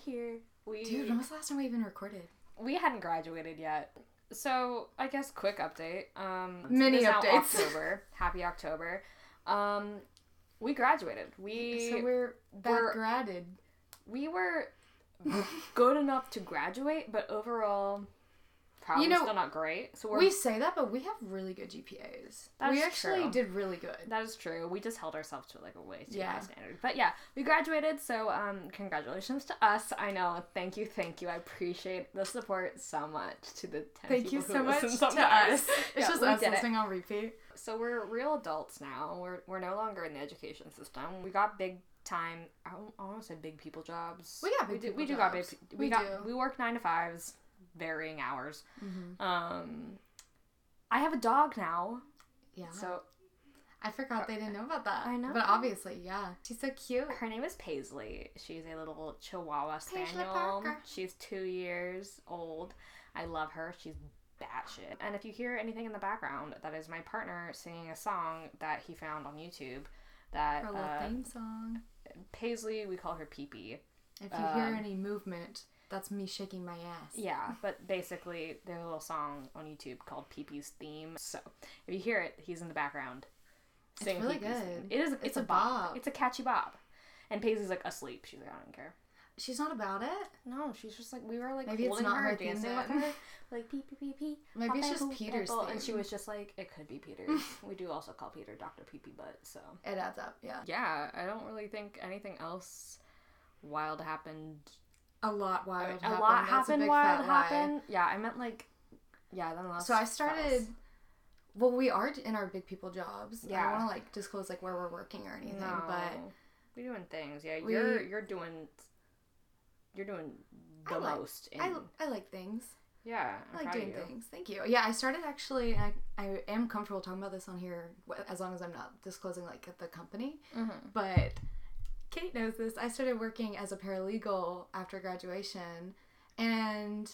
here. We Dude, when was the last time we even recorded? we hadn't graduated yet. So I guess quick update. Um, Mini it is now updates. October. Happy October. Um, we graduated. We so we're that we're- graded. we were good enough to graduate, but overall, probably You know, still not great. So we're We say that, but we have really good GPAs. That's we actually true. did really good. That is true. We just held ourselves to like a way too Yeah. high standard. But yeah, we graduated, so um congratulations to us. I know. Thank you, thank you. I appreciate the support so much to the 10 Thank you so much to sometimes. us. It's Yeah, just us did it. on repeat. So we're real adults now. We're we're no longer in the education system. We got big time. I don't, I want to say big people jobs. We got big we do, people we do got big. We, We got do. we work nine to fives, varying hours. Mm-hmm. Um, I have a dog now, Yeah. so I forgot they didn't know about that. I know. But obviously, yeah. She's so cute. Her name is Paisley. She's a little Chihuahua Paisley Spaniel. Parker. She's two years old. I love her. She's batshit. And if you hear anything in the background, that is my partner singing a song that he found on YouTube. That Her little uh, theme song. Paisley, we call her Pee Pee. If you hear um, any movement, that's me shaking my ass. Yeah, but basically, there's a little song on YouTube called Pee Pee's theme. So if you hear it, he's in the background It's really Pee-Pee's good. theme. It is. It's, It's a, a bop. bop. It's a catchy bop. And Paisley's like asleep. She's like, I don't care. She's not about it. No, she's just like we were like Maybe it's holding not her, her dancing with her, like pee pee pee pee. Maybe it's just Peter's apple," and she was just like, it could be Peter's. we do also call Peter Doctor Pee Pee Butt. So It adds up, yeah. yeah, I don't really think anything else wild happened. A lot wild. a happened. lot That's a happened. big Wild lie. happened. Yeah, I meant like, yeah. Then last So I started. Well, we are in our big people jobs. Yeah. I don't want to like disclose like where we're working or anything, no, but we're doing things. Yeah, We- you're you're doing you're doing the I like- most. In, I, I like things. yeah, I'm I like doing things. Thank you. Yeah, I started actually. And I I am comfortable talking about this on here as long as I'm not disclosing like the company. Mm-hmm. But Kait knows this. I started working as a paralegal after graduation, and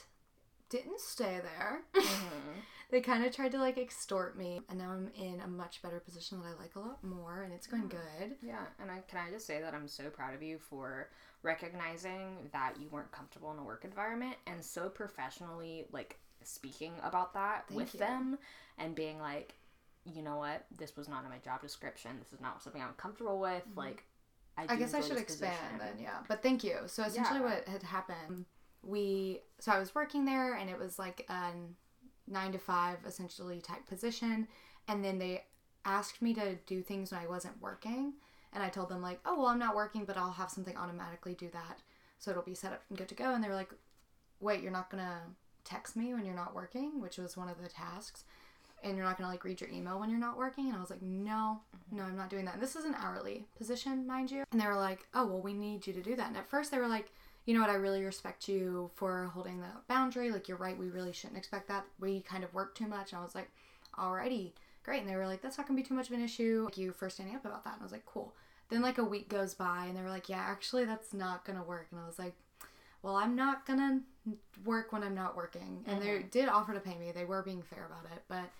didn't stay there. Mm-hmm. they kind of tried to like extort me, and now I'm in a much better position that I like a lot more, and it's going good. Yeah, and I can I just say that I'm so proud of you for recognizing that you weren't comfortable in a work environment and so professionally like speaking about that Thank with you. them and being like, you know what, this was not in my job description. This is not something I'm comfortable with. Like, I. I guess I should expand position. then, yeah. But thank you. So essentially, Yeah. what had happened, we so I was working there, and it was like a nine to five essentially type position, and then they asked me to do things when I wasn't working, and I told them like, oh well, I'm not working, but I'll have something automatically do that, so it'll be set up and good to go. And they were like, wait, you're not gonna text me when you're not working, which was one of the tasks. And you're not gonna like read your email when you're not working, and I was like, no, no, I'm not doing that. And this is an hourly position, mind you. And they were like, oh, well, we need you to do that. And at first they were like, you know what, I really respect you for holding the boundary. Like, you're right, we really shouldn't expect that. We kind of work too much. And I was like, alrighty, great. And they were like, that's not gonna be too much of an issue. Thank you for standing up about that. And I was like, cool. Then like a week goes by, and they were like, yeah, actually, that's not gonna work. And I was like, well, I'm not gonna work when I'm not working. And they mm-hmm. did offer to pay me. They were being fair about it, but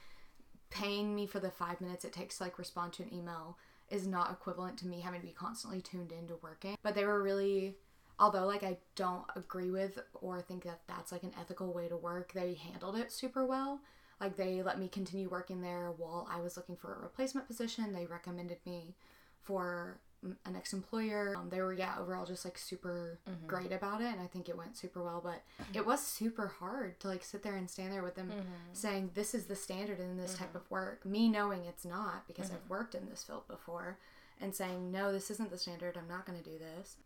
paying me for the five minutes it takes to like respond to an email is not equivalent to me having to be constantly tuned into working. But they were really, although like I don't agree with or think that that's like an ethical way to work, they handled it super well. Like they let me continue working there while I was looking for a replacement position. They recommended me for mm, a next employer. Um, they were yeah overall just like super great about it, and I think it went super well. But it was super hard to like sit there and stand there with them saying this is the standard in this type of work. Me knowing it's not because I've worked in this field before, and saying no, this isn't the standard. I'm not going to do this.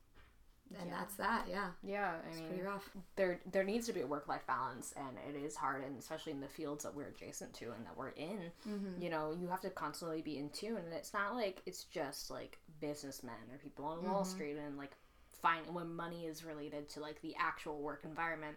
And that's that. Yeah, Yeah, I it's mean, pretty rough. there there needs to be a work life balance, and it is hard, and especially in the fields that we're adjacent to and that we're in. Mm-hmm. You know, you have to constantly be in tune, and it's not like it's just like businessmen or people on Wall Mm-hmm. Street and like fine when money is related to like the actual work environment.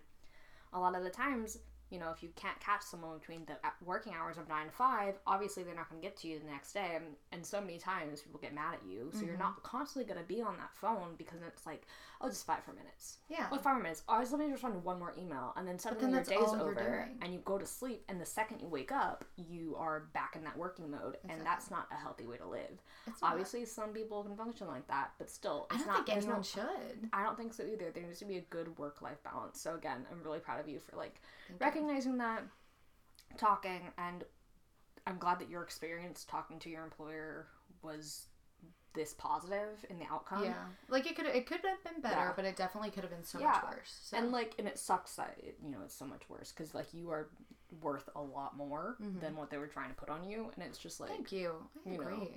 A lot of the times, you know, if you can't catch someone between the uh, working hours of nine to five, obviously they're not going to get to you the next day. And, and so many times people get mad at you. So you're Mm-hmm. not constantly going to be on that phone because it's like, oh, just five more minutes. Yeah. Well, five more minutes. Oh, I was let me respond to one more email. And then suddenly then your day's over and you go to sleep. And the second you wake up, you are back in that working mode. And that's not a healthy way to live. It's not. Obviously, some people can function like that, but still, I it's don't not. think anyone no- should. I don't think so either. There needs to be a good work life balance. So again, I'm really proud of you for like you. Recognizing that, talking, and I'm glad that your experience talking to your employer was this positive in the outcome. Yeah, like it could it could have been better, Yeah. but it definitely could have been so Yeah. much worse. So. And like, and it sucks that it, you know it's so much worse because like you are worth a lot more than what they were trying to put on you, and it's just like Mm-hmm. thank you. I you know,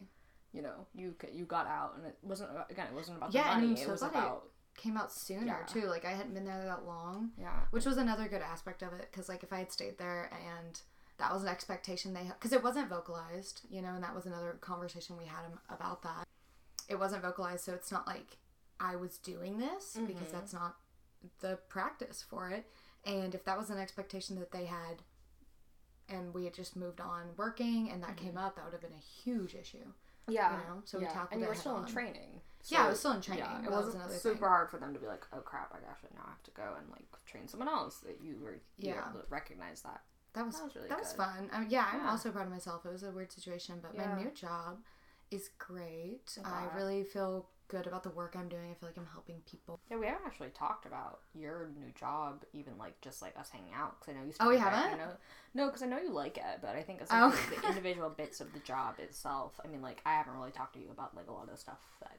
you know you you got out, and it wasn't again it wasn't about Yeah, the and money. It was about Came out sooner Yeah. too. Like I hadn't been there that long, yeah which was another good aspect of it. Because like if I had stayed there and that was an expectation they because it wasn't vocalized, you know, and that was another conversation we had about that. It wasn't vocalized, so it's not like I was doing this because Mm-hmm. that's not the practice for it. And if that was an expectation that they had, and we had just moved on working, and that Mm-hmm. came up, that would have been a huge issue. Yeah you know, so we yeah. tackled and you were still in training. Yeah, I was still in training. Yeah, it was wasn't another super thing. hard for them to be like, oh crap, I actually now have to go and like train someone else. That you were you Yeah. able to recognize that. That was That was really that was fun. I mean, yeah, I'm also proud of myself. It was a weird situation, but Yeah. my new job is great. I really feel good about the work I'm doing. I feel like I'm helping people. Yeah, we haven't actually talked about your new job, even like just like us hanging out. Because I know you. Oh, we haven't? I know, no, because I know you like it, but I think it's Oh. like the, the individual bits of the job itself. I mean, like I haven't really talked to you about like a lot of the stuff that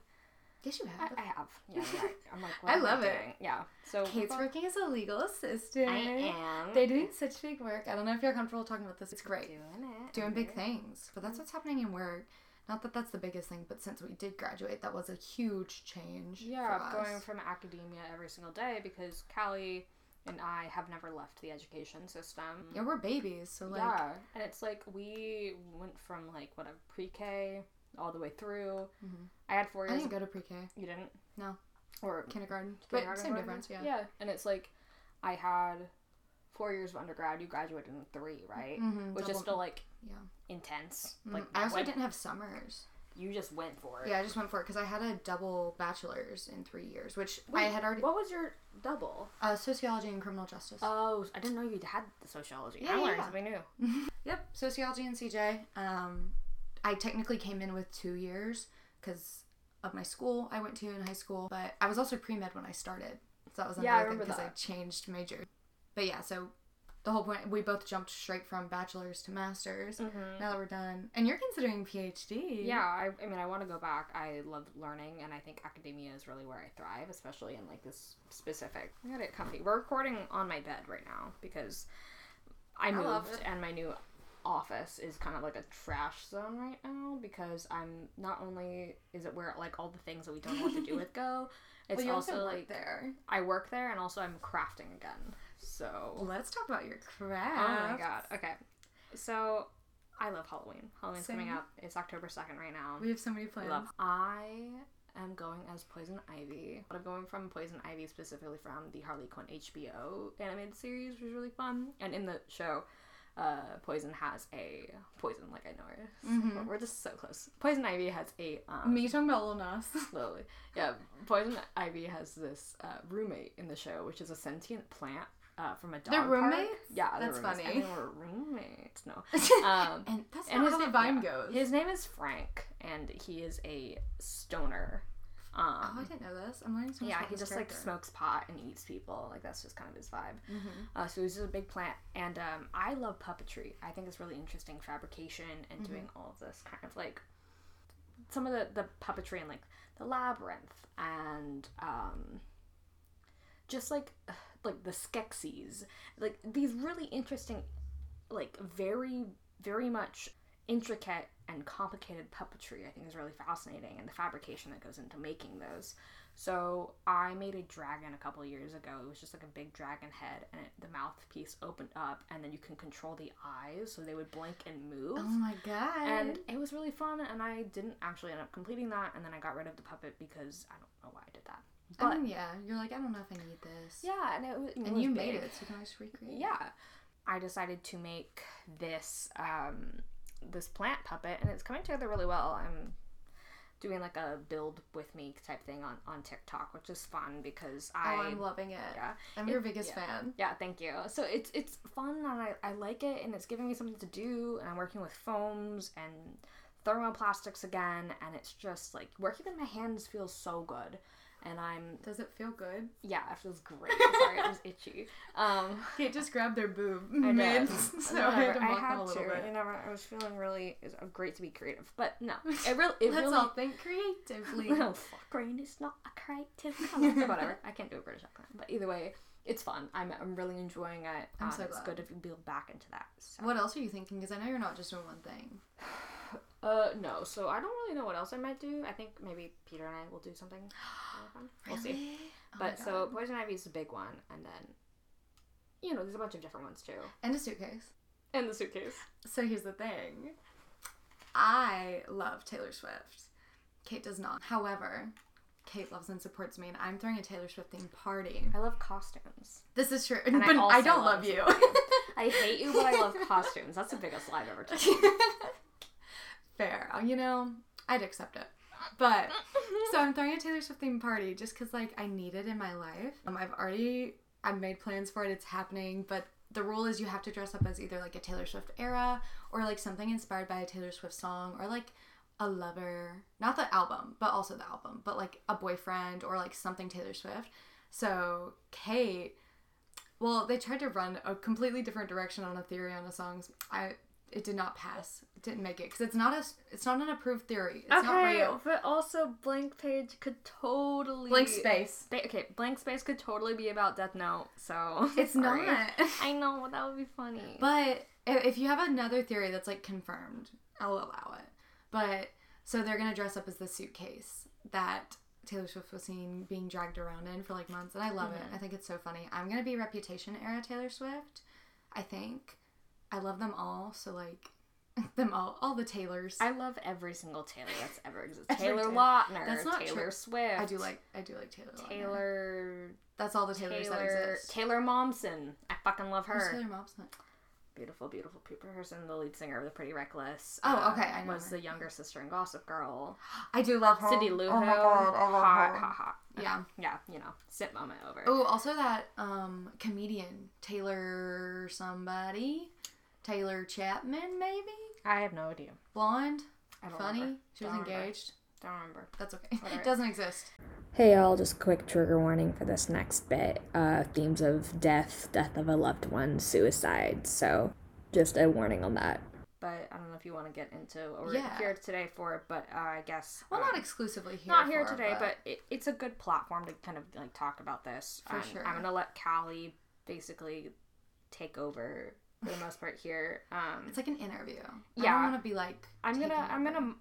Yes, you have. I have. Yeah, right. I'm like, I love it. doing? Yeah. So Kait's working as a legal assistant. I am. They're doing such big work. I don't know if you're comfortable talking about this. It's great. doing it. Doing big Mhm. things. But that's what's happening in work. Not that that's the biggest thing, but since we did graduate, that was a huge change. Yeah, going from academia every single day because Callie and I have never left the education system. Yeah, we're babies, so like yeah, and it's like we went from like what a pre-K all the way through. Mhm. I had four years. I didn't go to pre-K, you didn't? No. Or kindergarten, but kindergarten same or difference. Yeah. Yeah, and it's like I had four years of undergrad. You graduated in three, right? Mhm, Which is still like Yeah. intense. Mhm. Like I also when- didn't have summers. You just went for it. Yeah, I just went for it because I had a double bachelor's in three years, which I had already. What was your double? Uh, sociology and criminal justice. Oh, I didn't know you had the sociology. Yeah, I learned yeah. something new. yep, sociology and CJ. Um, I technically came in with two years because of my school I went to in high school, but I was also pre med when I started, so that was Yeah, another thing because I changed major. But yeah, so the whole point we both jumped straight from bachelor's to master's. Mhm. Now that we're done, and you're considering PhD. Yeah, I, I mean, I want to go back. I love learning, and I think academia is really where I thrive, especially in like this specific. I gotta get comfy. We're recording on my bed right now because I moved, it. and my new office is kind of like a trash zone right now because I'm not only is it where like all the things that we don't know what to do with go. It's Well, you also like there. I work there, and also I'm crafting again. So Let's talk about your craft. Oh my god. Okay. So I love Halloween. Halloween's coming up. It's October 2nd right now. We have so many plans. Love. I am going as Poison Ivy. I'm going from Poison Ivy specifically from the Harley Quinn HBO animated series, which was really fun. And in the show, uh, Poison has a Poison, like I know her. Mhm. We're just so close. Poison Ivy has a um, Me talking about Lil Nas. slowly. Yeah, Poison Ivy has this uh, roommate in the show, which is a sentient plant uh, from a dog. They're park. roommates? Yeah, they're That's roommates. funny. And they were roommates. No. Um, and that's and not his how the vine yeah. goes. His name is Frank, and he is a stoner. oh, I Um, didn't know this. I'm learning so much yeah, he just like smokes pot and eats people. Like that's just kind of his vibe. Mhm. Uh, so he's just a big plant, and um, I love puppetry. I think it's really interesting fabrication and Mm-hmm. doing all of this kind of like some of the the puppetry and like the labyrinth and um, just like like the Skeksis, like these really interesting, like very very much intricate and complicated puppetry. I think is really fascinating, and the fabrication that goes into making those. So I made a dragon a couple years ago. It was just like a big dragon head, and it, the mouthpiece opened up, and then you can control the eyes, so they would blink and move. Oh my god. and it was really fun, and I didn't actually end up completing that, and then I got rid of the puppet because I don't know why I did that. But mean, yeah, you're like, I don't know if I need this. yeah, and it was And you made it, so you can always recreate. Yeah. I decided to make this um, this plant puppet, and it's coming together really well. I'm doing like a build with me type thing on on TikTok, which is fun because I oh, I'm loving it. yeah I'm your biggest yeah. fan. yeah thank you. So it's it's fun and I I like it, and it's giving me something to do, and I'm working with foams and thermoplastics again, and it's just like working with my hands feels so good. And I'm Does it feel good? yeah, it feels great. Sorry, it was itchy. Um, Kait just grabbed their boob I mid, so I had to I had a little to. bit. You never. I was feeling really. It's great to be creative, but no, it really. It Let's really. all think creatively. No, fuck rain is not a creative color. Whatever. I can't do a British accent, but either way, it's fun. I'm, I'm really enjoying it. I'm Um, so it's glad. good to build back into that. So. What else are you thinking? Because I know you're not just doing one thing. Uh, no. So I don't really know what else I might do. I think maybe Peter and I will do something. really. We'll see. Oh But so poison ivy is the big one, and then, you know, there's a bunch of different ones too. and a suitcase. And the suitcase. So here's the thing. I love Taylor Swift. Kait does not. However, Kait loves and supports me, and I'm throwing a Taylor Swift themed party. I love costumes. This is true, And I but I, also don't love love you. I hate you, but I love costumes. That's the biggest lie I've ever taken. Fair. Uh, You know, I'd accept it. But so I'm throwing a Taylor Swift themed party just because like I need it in my life. Um, I've already I've made plans for it. It's happening, but the rule is you have to dress up as either like a Taylor Swift era or like something inspired by a Taylor Swift song or like a lover, not the album, but also the album, but like a boyfriend or like something Taylor Swift. So Kait, well, they tried to run a completely different direction on a theory on the songs. I it did not pass. It didn't make it because it's not a it's not an approved theory. It's not real. but also blank page could totally Blank space. Ba- okay, blank space could totally be about Death Note. So It's sorry. not. I know that would be funny. But if if you have another theory that's like confirmed, I'll allow it. But so they're gonna dress up as the suitcase that Taylor Swift was seen being dragged around in for like months, and I love it. Mm-hmm. I think it's so funny. I'm gonna be Reputation era Taylor Swift. I think. I love them all. So like, them all, all the Taylors. I love every single Taylor that's ever existed. Taylor Taylor. Lautner, That's not Taylor true. Swift. I do like I do like Taylor. Lautner. Taylor. That's all the Taylors that exist. Taylor Momsen. I fucking love Who's her. Taylor Momsen? Beautiful, beautiful person. The lead singer of The Pretty Reckless. Oh, okay, I know was her. the younger sister in Gossip Girl. I do love her. Cindy Lou Oh my god, I love hot, her. hot, hot. Yeah. Yeah, you know, sit moment over. Oh, also that um comedian Taylor somebody, Taylor Chapman maybe, I have no idea. blonde, I don't funny. remember. She was Don't remember. engaged. Don't remember. That's okay. Whatever. It doesn't exist. Hey y'all, just a quick trigger warning for this next bit. Uh, themes of death, death of a loved one, suicide. So, just a warning on that. But I don't know if you want to get into what we're Yeah. here today for, it, but uh, I guess. Well, um, not exclusively here. not here for, today, but, it, it's a good platform to kind of like talk about this. For Um, sure. I'm gonna let Callie basically take over for the most part here. Um, it's like an interview. Yeah. don't want to be like. I'm gonna I'm gonna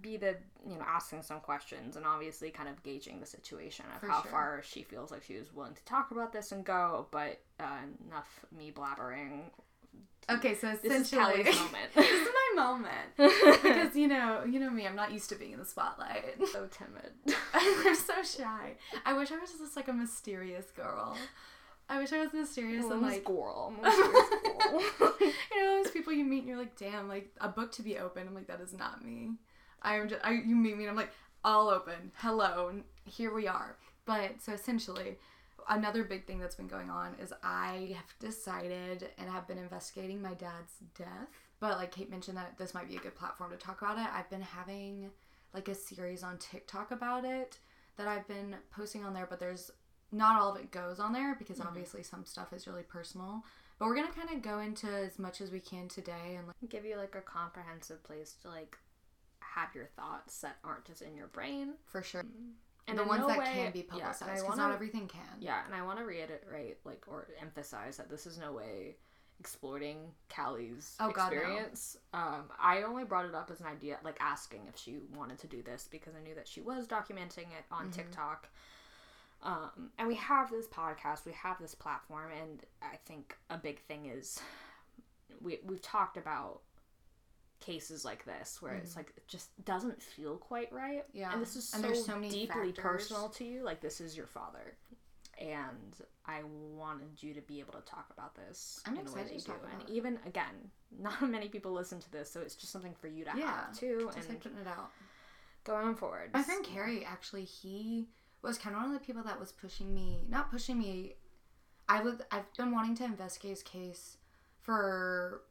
be the you know asking some questions and obviously kind of gauging the situation of For how sure. far she feels like she was willing to talk about this and go, but uh, enough me blabbering. Okay, so This is essentially, Callie's moment. this is my moment because you know, you know me. I'm not used to being in the spotlight. so timid. I'm so shy. I wish I was just like a mysterious girl. I wish I was mysterious and like squirrel. I'm squirrel. you know those people you meet and you're like, damn, like a book to be open. I'm like, that is not me. I am just I, you meet me and I'm like, all open. Hello, and here we are. But so essentially, another big thing that's been going on is I have decided and have been investigating my dad's death. But like Kait mentioned that this might be a good platform to talk about it. I've been having like a series on TikTok about it that I've been posting on there, but there's not all of it goes on there because obviously some stuff is really personal. But we're gonna kind of go into as much as we can today and like Give you like a comprehensive place to like have your thoughts that aren't just in your brain. for sure. And the ones no that way- can be yeah, publicized because wanna- not everything can. Yeah, and I want to reiterate, like, or emphasize that this is no way exploiting Callie's Oh, God, no. Um, I only brought it up as an idea, like asking if she wanted to do this because I knew that she was documenting it on Mm-hmm. TikTok. Um, and we have this podcast, we have this platform, and I think a big thing is we we've talked about cases like this where it's like it just doesn't feel quite right. Mm-hmm. Yeah, and this is so, so deeply factors. personal to you. Like this is your father and I wanted you to be able to talk about this I'm in way excited you to do. And it. even again, not many people listen to this, so it's just something for you to Yeah, have too. Just and like putting it out. going forward, My friend Carrie actually he was kind of one of the people that was pushing me, not pushing me. I would I've been wanting to investigate his case for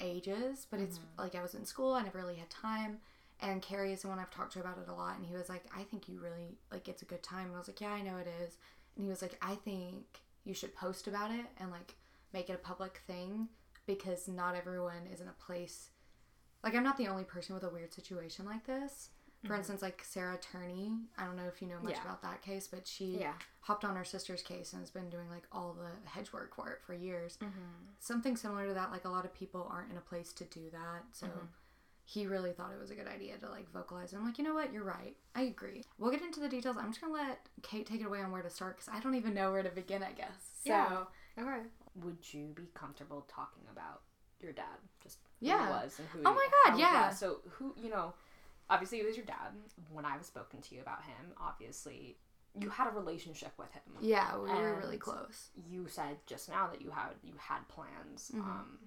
ages, but it's mm-hmm. like I was in school, I never really had time. And Carrie is the one I've talked to about it a lot, and he was like, "I think you really like it's a good time." And I was like, "Yeah, I know it is." And he was like, "I think you should post about it and like make it a public thing because not everyone is in a place like I'm not the only person with a weird situation like this. For instance, like Sarah Turney, I don't know if you know much Yeah. about that case, but she Yeah. hopped on her sister's case and has been doing like all the hedge work for it for years. Mm-hmm. Something similar to that, like a lot of people aren't in a place to do that. So Mm-hmm. he really thought it was a good idea to like vocalize. And I'm like, you know what? You're right. I agree. We'll get into the details. I'm just gonna let Kait take it away on where to start because I don't even know where to begin. I guess. So Yeah. Okay. Would you be comfortable talking about your dad? Just who Yeah. he was and who. Oh my God, how- yeah. So who you know, obviously it was your dad. When I've spoken to you about him, obviously you had a relationship with him. yeah, we were really close. You said just now that you had you had plans Mm-hmm. um,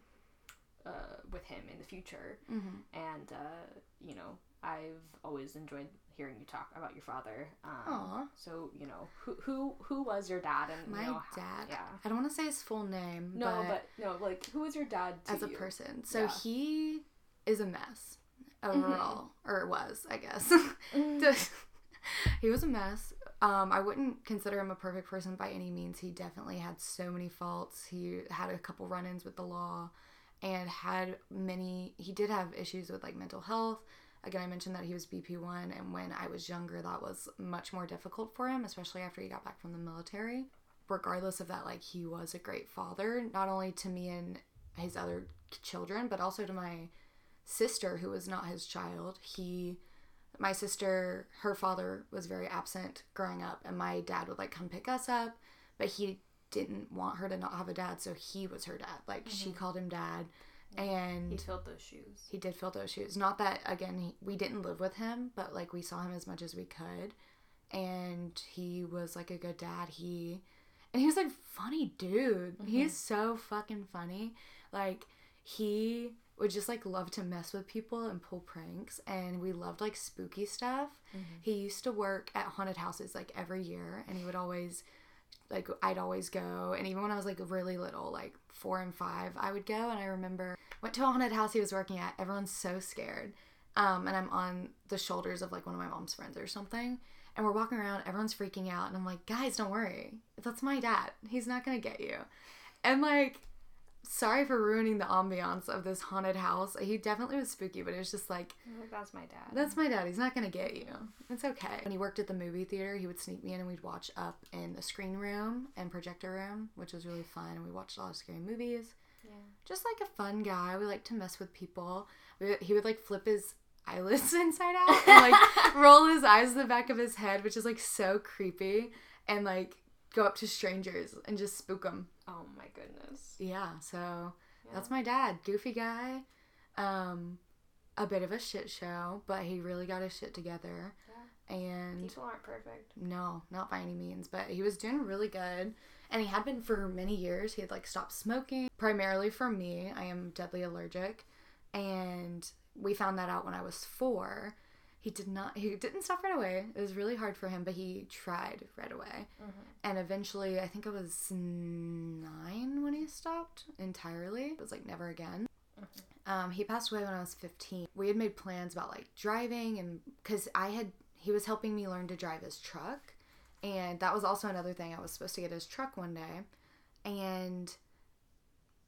uh, with him in the future, Mm-hmm. and uh, you know I've always enjoyed hearing you talk about your father. Um, Aw. So you know who who who was your dad and My you know, how- dad. Yeah. I don't want to say his full name. No, but but, no, like who was your dad to as a person. So Yeah. he is a mess overall, or was, I guess. Mm-hmm. He was a mess. Um, I wouldn't consider him a perfect person by any means. He definitely had so many faults. He had a couple run-ins with the law, and had many. He did have issues with like mental health. Again, I mentioned that he was BP one, and when I was younger, that was much more difficult for him, especially after he got back from the military. Regardless of that, like he was a great father, not only to me and his other children, but also to my sister who was not his child. He my sister, her father was very absent growing up, and my dad would like come pick us up, but he didn't want her to not have a dad, so he was her dad. Like she mm-hmm. called him dad, and He filled those shoes. he did fill those shoes. Not that again, he, we didn't live with him, but like we saw him as much as we could, and he was like a good dad. He and he was like funny dude. He's mm-hmm. so fucking funny. Like he would just like love to mess with people and pull pranks, and we loved like spooky stuff. He used to work at haunted houses like every year, and he would always like I'd always go and even when I was like really little like four and five I would go and I remember went to a haunted house he was working at everyone's so scared um, and I'm on the shoulders of like one of my mom's friends or something and we're walking around everyone's freaking out and I'm like guys don't worry. That's my dad. He's not gonna get you. And like sorry for ruining the ambiance of this haunted house he definitely was spooky but it was just like Like, that's my dad. that's my dad. He's not gonna get you. It's okay. When he worked at the movie theater, he would sneak me in and we'd watch up in the screen room and projector room, which was really fun. And we watched a lot of scary movies. Yeah. Just like a fun guy. We like to mess with people. We, he would like flip his eyelids inside out and like roll his eyes in the back of his head, which is like so creepy. And like go up to strangers and just spook them. Oh my goodness. Yeah, so that's my dad. Goofy guy. Um, a bit of a shit show, but he really got his shit together. And People aren't perfect. no, not by any means, but he was doing really good. And he had been for many years. He had like stopped smoking, primarily for me. I am deadly allergic. And we found that out when I was four. He did not, he didn't stop right away. It was really hard for him, but he tried right away. And eventually, I think I was nine when he stopped entirely. It was like never again. Um, he passed away when I was 15. We had made plans about like driving and because I had, he was helping me learn to drive his truck. And that was also another thing. I was supposed to get his truck one day. And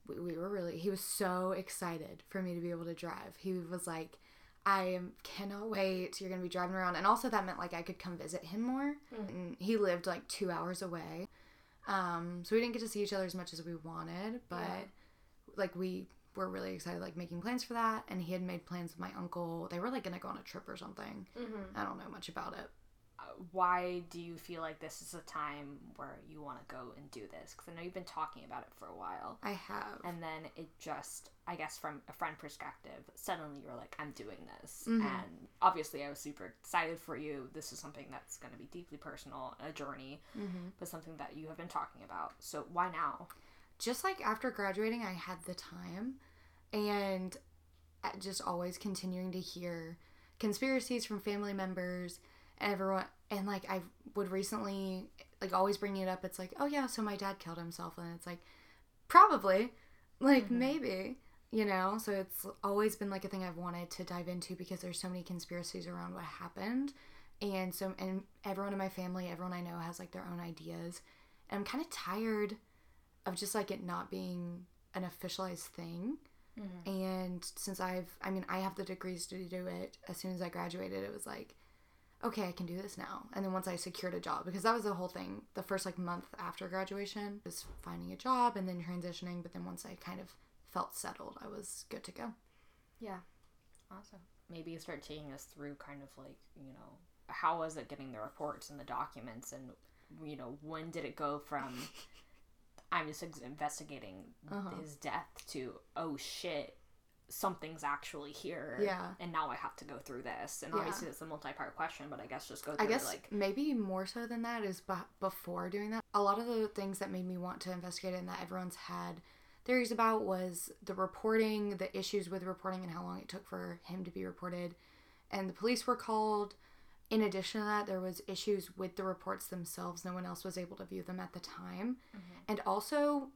we, we were really, he was so excited for me to be able to drive. He was like, I cannot wait. You're going to be driving around. And also, that meant like I could come visit him more. And he lived like two hours away. Um, so we didn't get to see each other as much as we wanted, but like we were really excited, like making plans for that. And he had made plans with my uncle. They were like gonna go on a trip or something. Mm-hmm. I don't know much about it, why do you feel like this is a time where you want to go and do this? Because I know you've been talking about it for a while. I have. And then it just, I guess, from a friend perspective, suddenly you were like, I'm doing this. Mhm. And obviously, I was super excited for you. This is something that's going to be deeply personal, a journey, mm-hmm. but something that you have been talking about. So why now? just like after graduating, I had the time and uh, just always continuing to hear conspiracies from family members everyone. And like, I would recently, like, always bringing it up. It's like, oh, yeah, so my dad killed himself. And it's like, probably, like, Mhm. maybe, you know? So it's always been like a thing I've wanted to dive into because there's so many conspiracies around what happened. And so, and everyone in my family, everyone I know has like their own ideas. And I'm kind of tired of just like it not being an officialized thing. And since I've, I mean, I have the degrees to do it. As soon as I graduated, it was like, okay, I can do this now. And then once I secured a job, because that was the whole thing, the first like month after graduation was finding a job and then transitioning. But then once I kind of felt settled, I was good to go. Yeah. Awesome. Maybe you start taking us through kind of like, you know, how was it getting the reports and the documents and, you know, when did it go from I'm just investigating Uh-huh. his death to, oh shit, something's actually here. Yeah. And now I have to go through this. And Yeah. obviously it's a multi part question, but I guess just go through I guess it like, maybe more so than that is b- before doing that. A lot of the things that made me want to investigate it and that everyone's had theories about was the reporting, the issues with reporting, and how long it took for him to be reported. And the police were called. In addition to that, there was issues with the reports themselves. No one else was able to view them at the time. Mm-hmm. And also,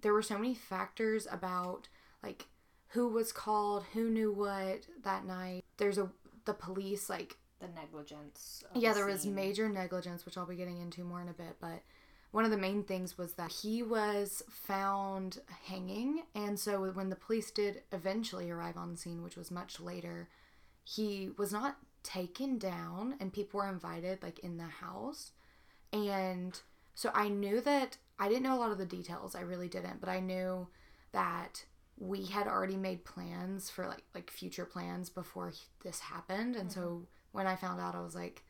there were so many factors about like who was called, who knew what that night. There's a the police like the negligence. yeah, the there was major negligence, which I'll be getting into more in a bit. But one of the main things was that he was found hanging. And so when the police did eventually arrive on the scene, which was much later, he was not taken down and people were invited like in the house. And so I knew that I didn't know a lot of the details. I really didn't, but I knew that we had already made plans for like like future plans before this happened. And so when I found out, I was like,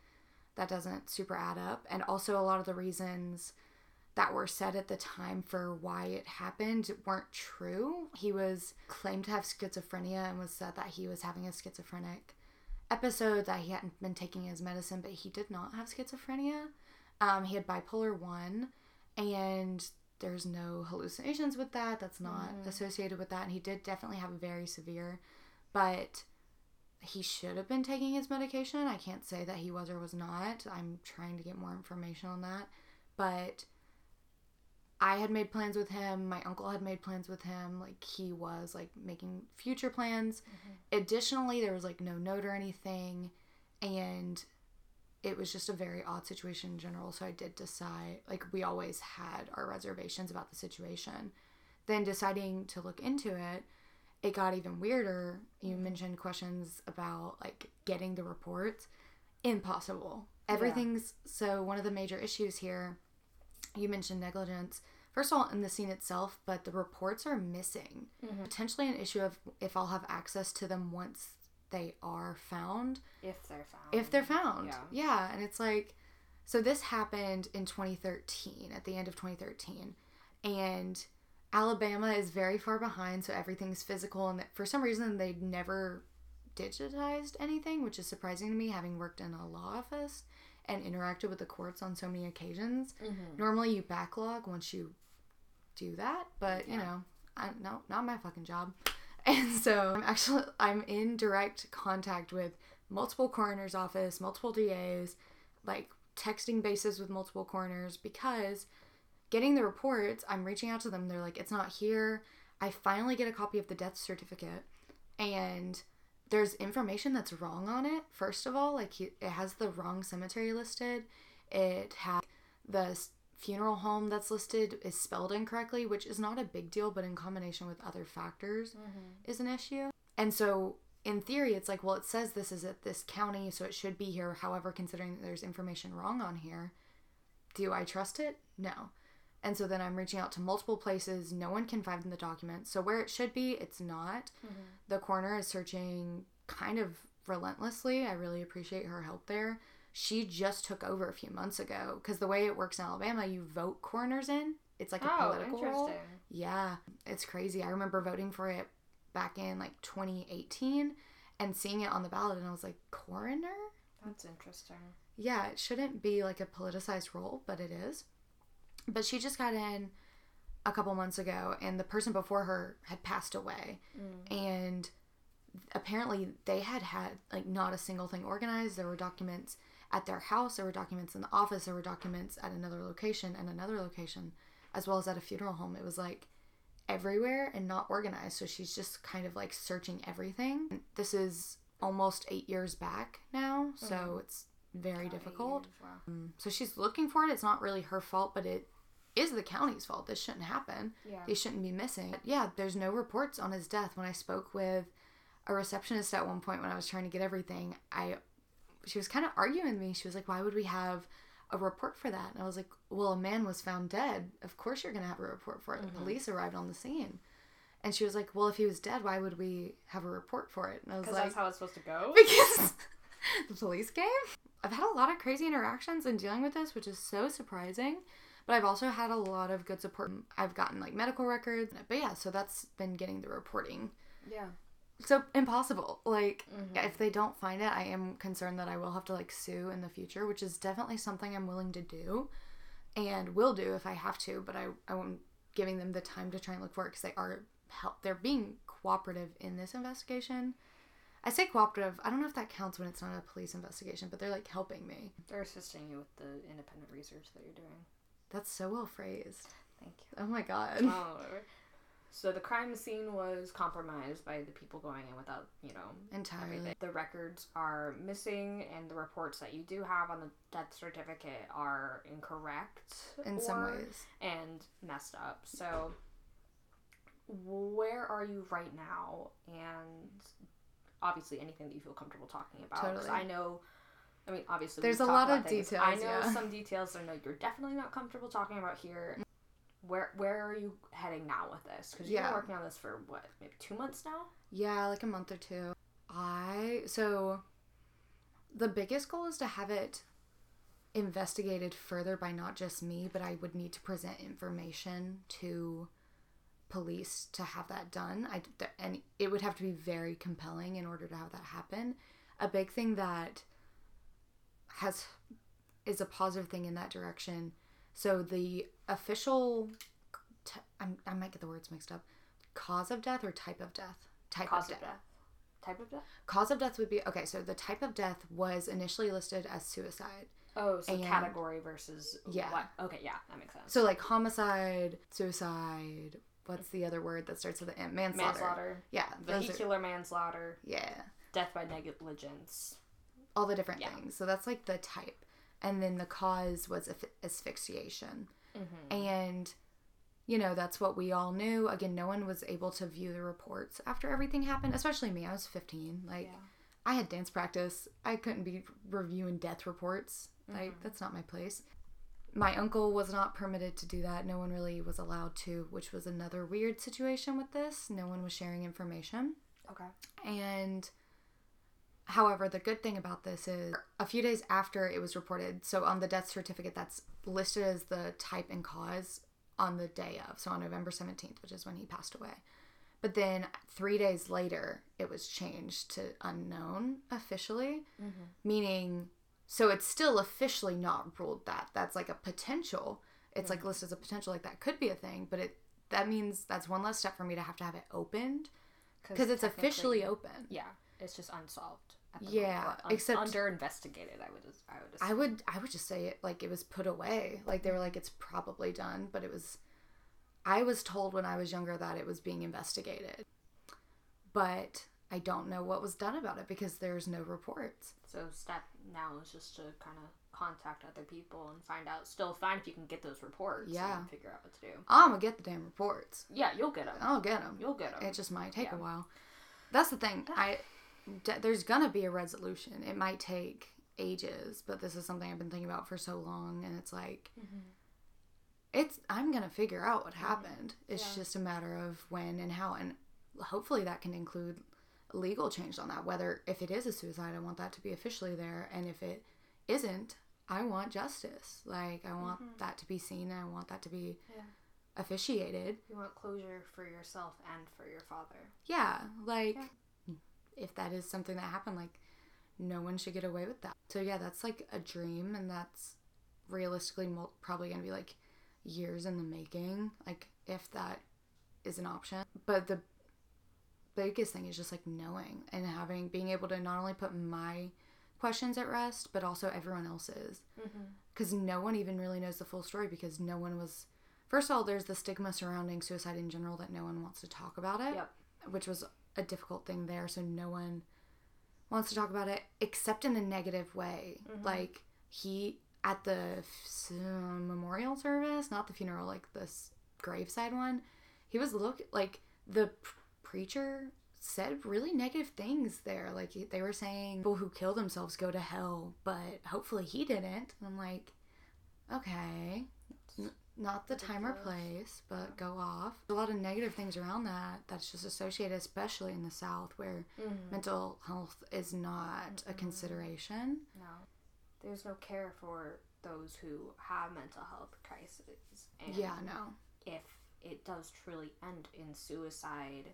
that doesn't super add up. And also, a lot of the reasons that were said at the time for why it happened weren't true. He was claimed to have schizophrenia and was said that he was having a schizophrenic episode, that he hadn't been taking his medicine, but he did not have schizophrenia. Um, he had bipolar 1, and there's no hallucinations with that. That's not mm-hmm. associated with that. And he did definitely have a very severe, but he should have been taking his medication. I can't say that he was or was not. I'm trying to get more information on that. But I had made plans with him. My uncle had made plans with him. Like he was like making future plans. Mm-hmm. Additionally, there was like no note or anything. And it was just a very odd situation in general. So I did decide, like, we always had our reservations about the situation. Then deciding to look into it, it got even weirder. You mm-hmm. mentioned questions about like getting the reports. Impossible. Everything's so one of the major issues here, you mentioned negligence. First of all, in the scene itself, but the reports are missing. Mm-hmm. Potentially an issue of if I'll have access to them once they are found If they're found. if they're found. Yeah. Yeah. and it's like so this happened in 2013 at the end of 2013 and Alabama is very far behind so everything's physical and for some reason they never digitized anything which is surprising to me having worked in a law office and interacted with the courts on so many occasions. Mhm. Normally you backlog once you do that, but you know, I no not my fucking job. And so I'm actually I'm in direct contact with multiple coroner's office, multiple DAs, like texting bases with multiple coroners because getting the reports, I'm reaching out to them. They're like, it's not here. I finally get a copy of the death certificate, and there's information that's wrong on it. First of all, like it has the wrong cemetery listed. It has the funeral home that's listed is spelled incorrectly, which is not a big deal, but in combination with other factors mm-hmm. is an issue. And so in theory, it's like, well, it says this is at this county, so it should be here. However, considering that there's information wrong on here, do I trust it? No. And so then I'm reaching out to multiple places. No one can find the document. So where it should be, it's not. Mm-hmm. The coroner is searching kind of relentlessly. I really appreciate her help there. She just took over a few months ago because the way it works in Alabama, you vote coroners in. It's like a Oh, political role. Yeah, it's crazy. I remember voting for it back in like 2018 and seeing it on the ballot, and I was like, coroner? That's interesting. Yeah, it shouldn't be like a politicized role, but it is. But she just got in a couple months ago, and the person before her had passed away. Mm. And apparently, they had had like not a single thing organized. There were documents at their house, there were documents in the office, there were documents at another location and another location, as well as at a funeral home. It was like everywhere and not organized. So she's just kind of like searching everything. This is almost eight years back now, mm-hmm. so it's very difficult. Wow. Mm, so she's looking for it. It's not really her fault, but it is the county's fault. This shouldn't happen. Yeah. They shouldn't be missing. Yeah, there's no reports on his death. When I spoke with a receptionist at one point when I was trying to get everything, I she was kind of arguing with me. She was like, "Why would we have a report for that?" And I was like, "Well, a man was found dead. Of course you're going to have a report for it. The mm-hmm. police arrived on the scene." And she was like, "Well, if he was dead, why would we have a report for it?" And I was Because like, that's how it's supposed to go. because the police came. I've had a lot of crazy interactions in dealing with this, which is so surprising. But I've also had a lot of good support. I've gotten like medical records. But yeah, so that's been getting the reporting. Yeah. So impossible. Like if mm-hmm. they don't find it, I am concerned that I will have to like sue in the future, which is definitely something I'm willing to do and will do if I have to, but I I won't giving them the time to try and look for it because they are help they're being cooperative in this investigation. I say cooperative. I don't know if that counts when it's not a police investigation, but they're like helping me. They're assisting you with the independent research that you're doing. That's so well phrased. Thank you. Oh my god. Oh. So the crime scene was compromised by the people going in without, you know, Entirely. everything. The records are missing, and the reports that you do have on the death certificate are incorrect In some ways. and messed up. So, where are you right now? And obviously, anything that you feel comfortable talking about. 'Cause Totally. I know. I mean, obviously, There's a lot of things. details, I know yeah. some details. I know you're definitely not comfortable talking about here. Where Where are you heading now with this? Because you've Yeah. been working on this for what, maybe two months now. Yeah, like a month or two. I so the biggest goal is to have it investigated further by not just me, but I would need to present information to police to have that done. I and it would have to be very compelling in order to have that happen. A big thing that has is a positive thing in that direction. So the official t- I'm, I might get the words mixed up. Cause of death or type of death? Type Cause of of death. death. Type of death. Cause of death would be okay. So the type of death was initially listed as suicide. Oh, so And- category versus Yeah. What? Okay, yeah, that makes sense. So like homicide, suicide. What's the other word that starts with an M? Manslaughter. manslaughter, Yeah, those are, vehicular manslaughter, yeah, death by negligence. all the different Yeah. things. So that's like the type, and then the cause was asph- asphyxiation, Mm-hmm. and you know that's what we all knew. Again, no one was able to view the reports after everything happened, especially me. I was 15. Like Yeah. I had dance practice. I couldn't be reviewing death reports. Like Mm-hmm. that's not my place. My uncle was not permitted to do that. No one really was allowed to, which was another weird situation with this. No one was sharing information. Okay. And however, the good thing about this is a few days after it was reported, so on the death certificate that's listed as the type and cause on the day of, so on November 17th, which is when he passed away. But then three days later, it was changed to unknown officially, mm-hmm. meaning, so it's still officially not ruled that. That's like a potential. It's like mm. listed as a potential, like that could be a thing, but it that means that's one less step for me to have to have it opened because it's officially open. Yeah, it's just unsolved. At Yeah, moment, un- except- under investigated. I would. just- I would. I would I would just say it like it was put away. Like they were like it's probably done, but it was I was told when I was younger that it was being investigated. But I don't know what was done about it because there's no reports. So step now is just to kind of contact other people and find out. Still, fine if you can get those reports. Yeah. And figure out what to do. I'm gonna get the damn reports. Yeah, you'll get them. I'll get them. You'll get them. It just might take a while. That's the thing. I d- there's gonna be a resolution. It might take ages, but this is something I've been thinking about for so long, and it's like mm-hmm. it's I'm gonna figure out what happened. It's Yeah. just a matter of when and how, and hopefully that can include legal change on that. Whether if it is a suicide, I want that to be officially there, and if it isn't, I want justice. Like I want mm-hmm. that to be seen. I want that to be Yeah. officiated. You want closure for yourself and for your father. Yeah, like Yeah. If that is something that happened, like no one should get away with that. So yeah, that's like a dream, and that's realistically probably gonna be like years in the making, like if that is an option. But the biggest thing is just like knowing and having being able to not only put my questions at rest, but also everyone else's Mm-hmm. because no one even really knows the full story because no one was first of all there's the stigma surrounding suicide in general that no one wants to talk about it Yep. which was a difficult thing there so no one wants to talk about it except in a negative way. Mhm. like he at the f- memorial service not the funeral like this graveside one he was look like the p- preacher said really negative things there. Like they were saying people who kill themselves go to hell but hopefully he didn't. And i'm like okay not the time or place but go off a lot of negative things around that that's just associated especially in the south where Mm-hmm. mental health is not a Mhm. consideration No. There's no care for those who have mental health crises. And yeah no if it does truly end in suicide,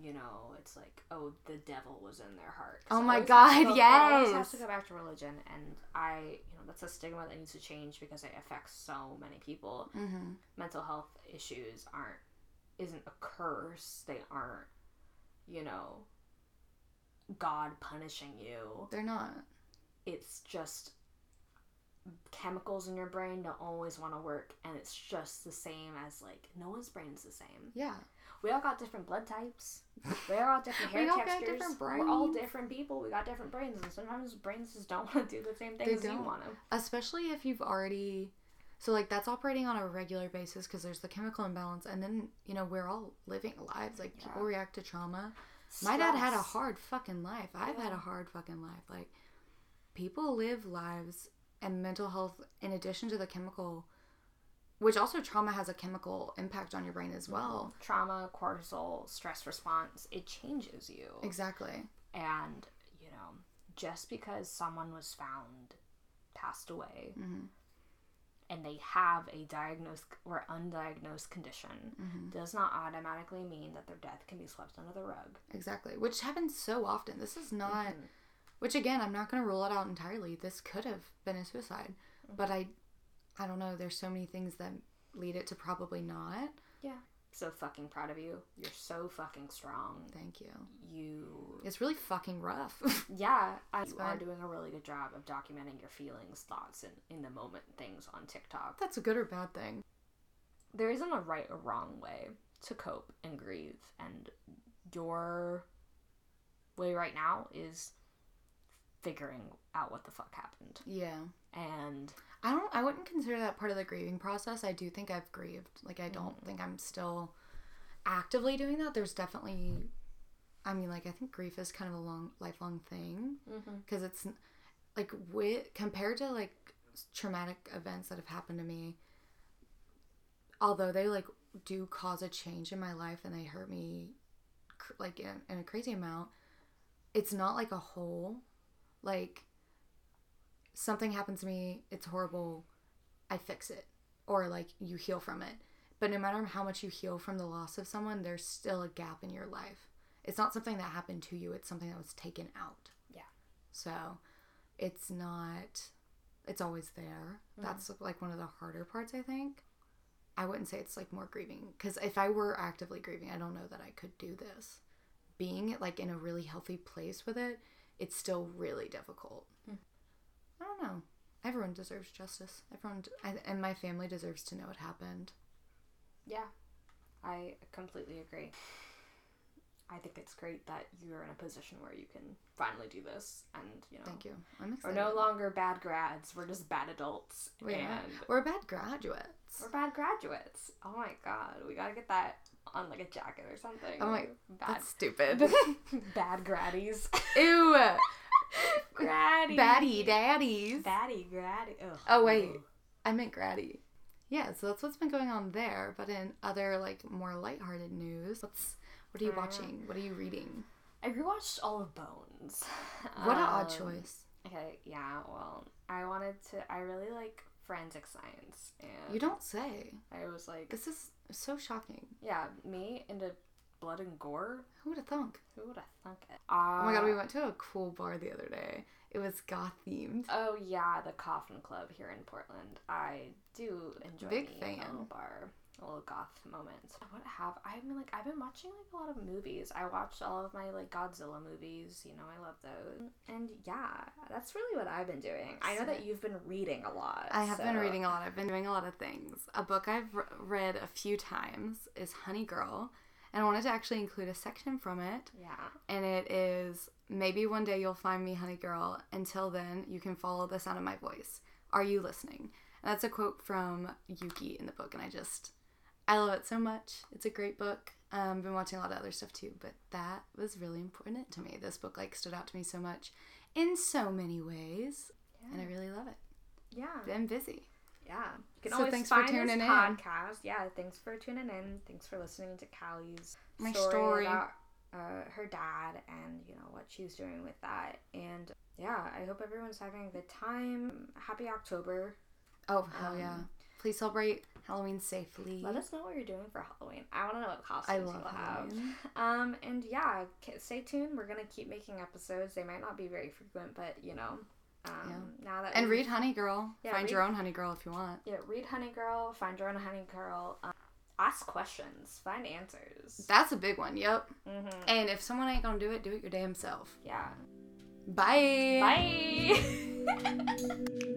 you know, it's like, oh, the devil was in their heart. Oh my God, has to go- it always has to go back to religion, and I, you know, that's a stigma that needs to change because it affects so many people. mm-hmm. Mental health issues aren't isn't a curse. They aren't, you know, God punishing you. they're not It's just chemicals in your brain don't always want to work and it's just the same as like no one's brain's the same yeah we all got different blood types. We all got different We hair all got textures. different we're all different people. We got different brains and sometimes brains just don't want to do the same They things you don't. want to especially if you've already so like that's operating on a regular basis because there's the chemical imbalance and then you know we're all living lives. Like people react to trauma. My dad had a hard fucking life. I've had a hard fucking life. Like people live lives and mental health in addition to the chemical which also trauma has a chemical impact on your brain as well. Trauma cortisol stress response it changes you. Exactly. And you know just because someone was found passed away hmm and they have a diagnosed or undiagnosed condition hmm does not automatically mean that their death can be swept under the rug. exactly which happens so often. This is not Mhm. which again i'm not going to rule it out entirely. This could have been a suicide but i i don't know there's so many things that lead it to probably not Yeah. So fucking proud of you. You're so fucking strong. thank you You, it's really fucking rough yeah, I, It's you are doing a really good job of documenting your feelings, thoughts, and in the moment things on TikTok. that's a good or bad thing There isn't a right or wrong way to cope and grieve, and your way right now is figuring out what the fuck happened. yeah And i don't i wouldn't consider that part of the grieving process. I do think i've grieved. Like i don't think i'm still actively doing that. There's definitely i mean like i think grief is kind of a long lifelong thing mm-hmm. because it's like with compared to like traumatic events that have happened to me although they like do cause a change in my life and they hurt me cr- like in, in a crazy amount it's not like a whole like something happens to me it's horrible i fix it. Or like you heal from it. But no matter how much you heal from the loss of someone there's still a gap in your life. It's not something that happened to you it's something that was taken out. Yeah. so it's not it's always there. Mhm. that's like one of the harder parts i think. I wouldn't say it's like more grieving because if i were actively grieving i don't know that i could do this. Being like in a really healthy place with it it's still really difficult. Hmm. I don't know. Everyone deserves justice. Everyone I, and my family deserves to know what happened. Yeah, I completely agree. I think it's great that you're in a position where you can finally do this, and you know, thank you. I'm we're no longer bad grads. We're just bad adults, We and we're bad graduates. We're bad graduates. Oh my god, we gotta get that on like a jacket or something. Oh my- bad, that's stupid. Bad graddies. ew Graddy, baddie daddies baddie, graddy. Ugh. Oh, wait. I meant Gratty. Yeah, so that's what's been going on there. But in other like more lighthearted news, what's what are you Mm. watching? What are you reading? I rewatched all of Bones. What an odd Um, choice. Okay, yeah, well, I wanted to. I really like forensic science, and You don't say. I was like, This is so shocking. yeah, me into blood and gore. Who would have thunk? Who would have thunk it? Oh my god, we Uh, went to a cool bar the other day. It was goth themed. Oh yeah, the Coffin Club here in Portland. I do enjoy Big me fan. a little bar, a little goth moment. What have I been like? I've been watching like a lot of movies. I watched all of my like Godzilla movies. You know, I love those. And yeah, that's really what I've been doing. I know that you've been reading a lot. I have been reading a lot. I've been doing a lot of things. A book I've read a few times is Honey Girl, and I wanted to actually include a section from it. Yeah. And it is maybe one day you'll find me, Honey Girl. Until then, you can follow the sound of my voice. Are you listening? And that's a quote from Yuki in the book, and I just I love it so much. It's a great book. Um, I've been watching a lot of other stuff too, but that was really important to me. This book like stood out to me so much in so many ways, and I really love it. Yeah. Been busy. Yeah. You can So always thanks for tuning this in. podcast. Yeah, thanks for tuning in. Thanks for listening to Callie's My story, story. about uh, her dad and you know what she's doing with that. And yeah, I hope everyone's having a good time. Happy October. Oh hell yeah! Um, Please celebrate Halloween safely. Let us know what you're doing for Halloween. I want to know what costumes you'll have. Um, and yeah, stay tuned. We're gonna keep making episodes. They might not be very frequent, but you know, um, now that And read Honey Girl. Yeah, Find read- your own Honey Girl if you want. Yeah, read Honey Girl, find your own Honey Girl, um, ask questions, find answers. That's a big one. Yep. Mm-hmm. And if someone ain't gonna do it, do it your damn self. Yeah. Bye. Bye.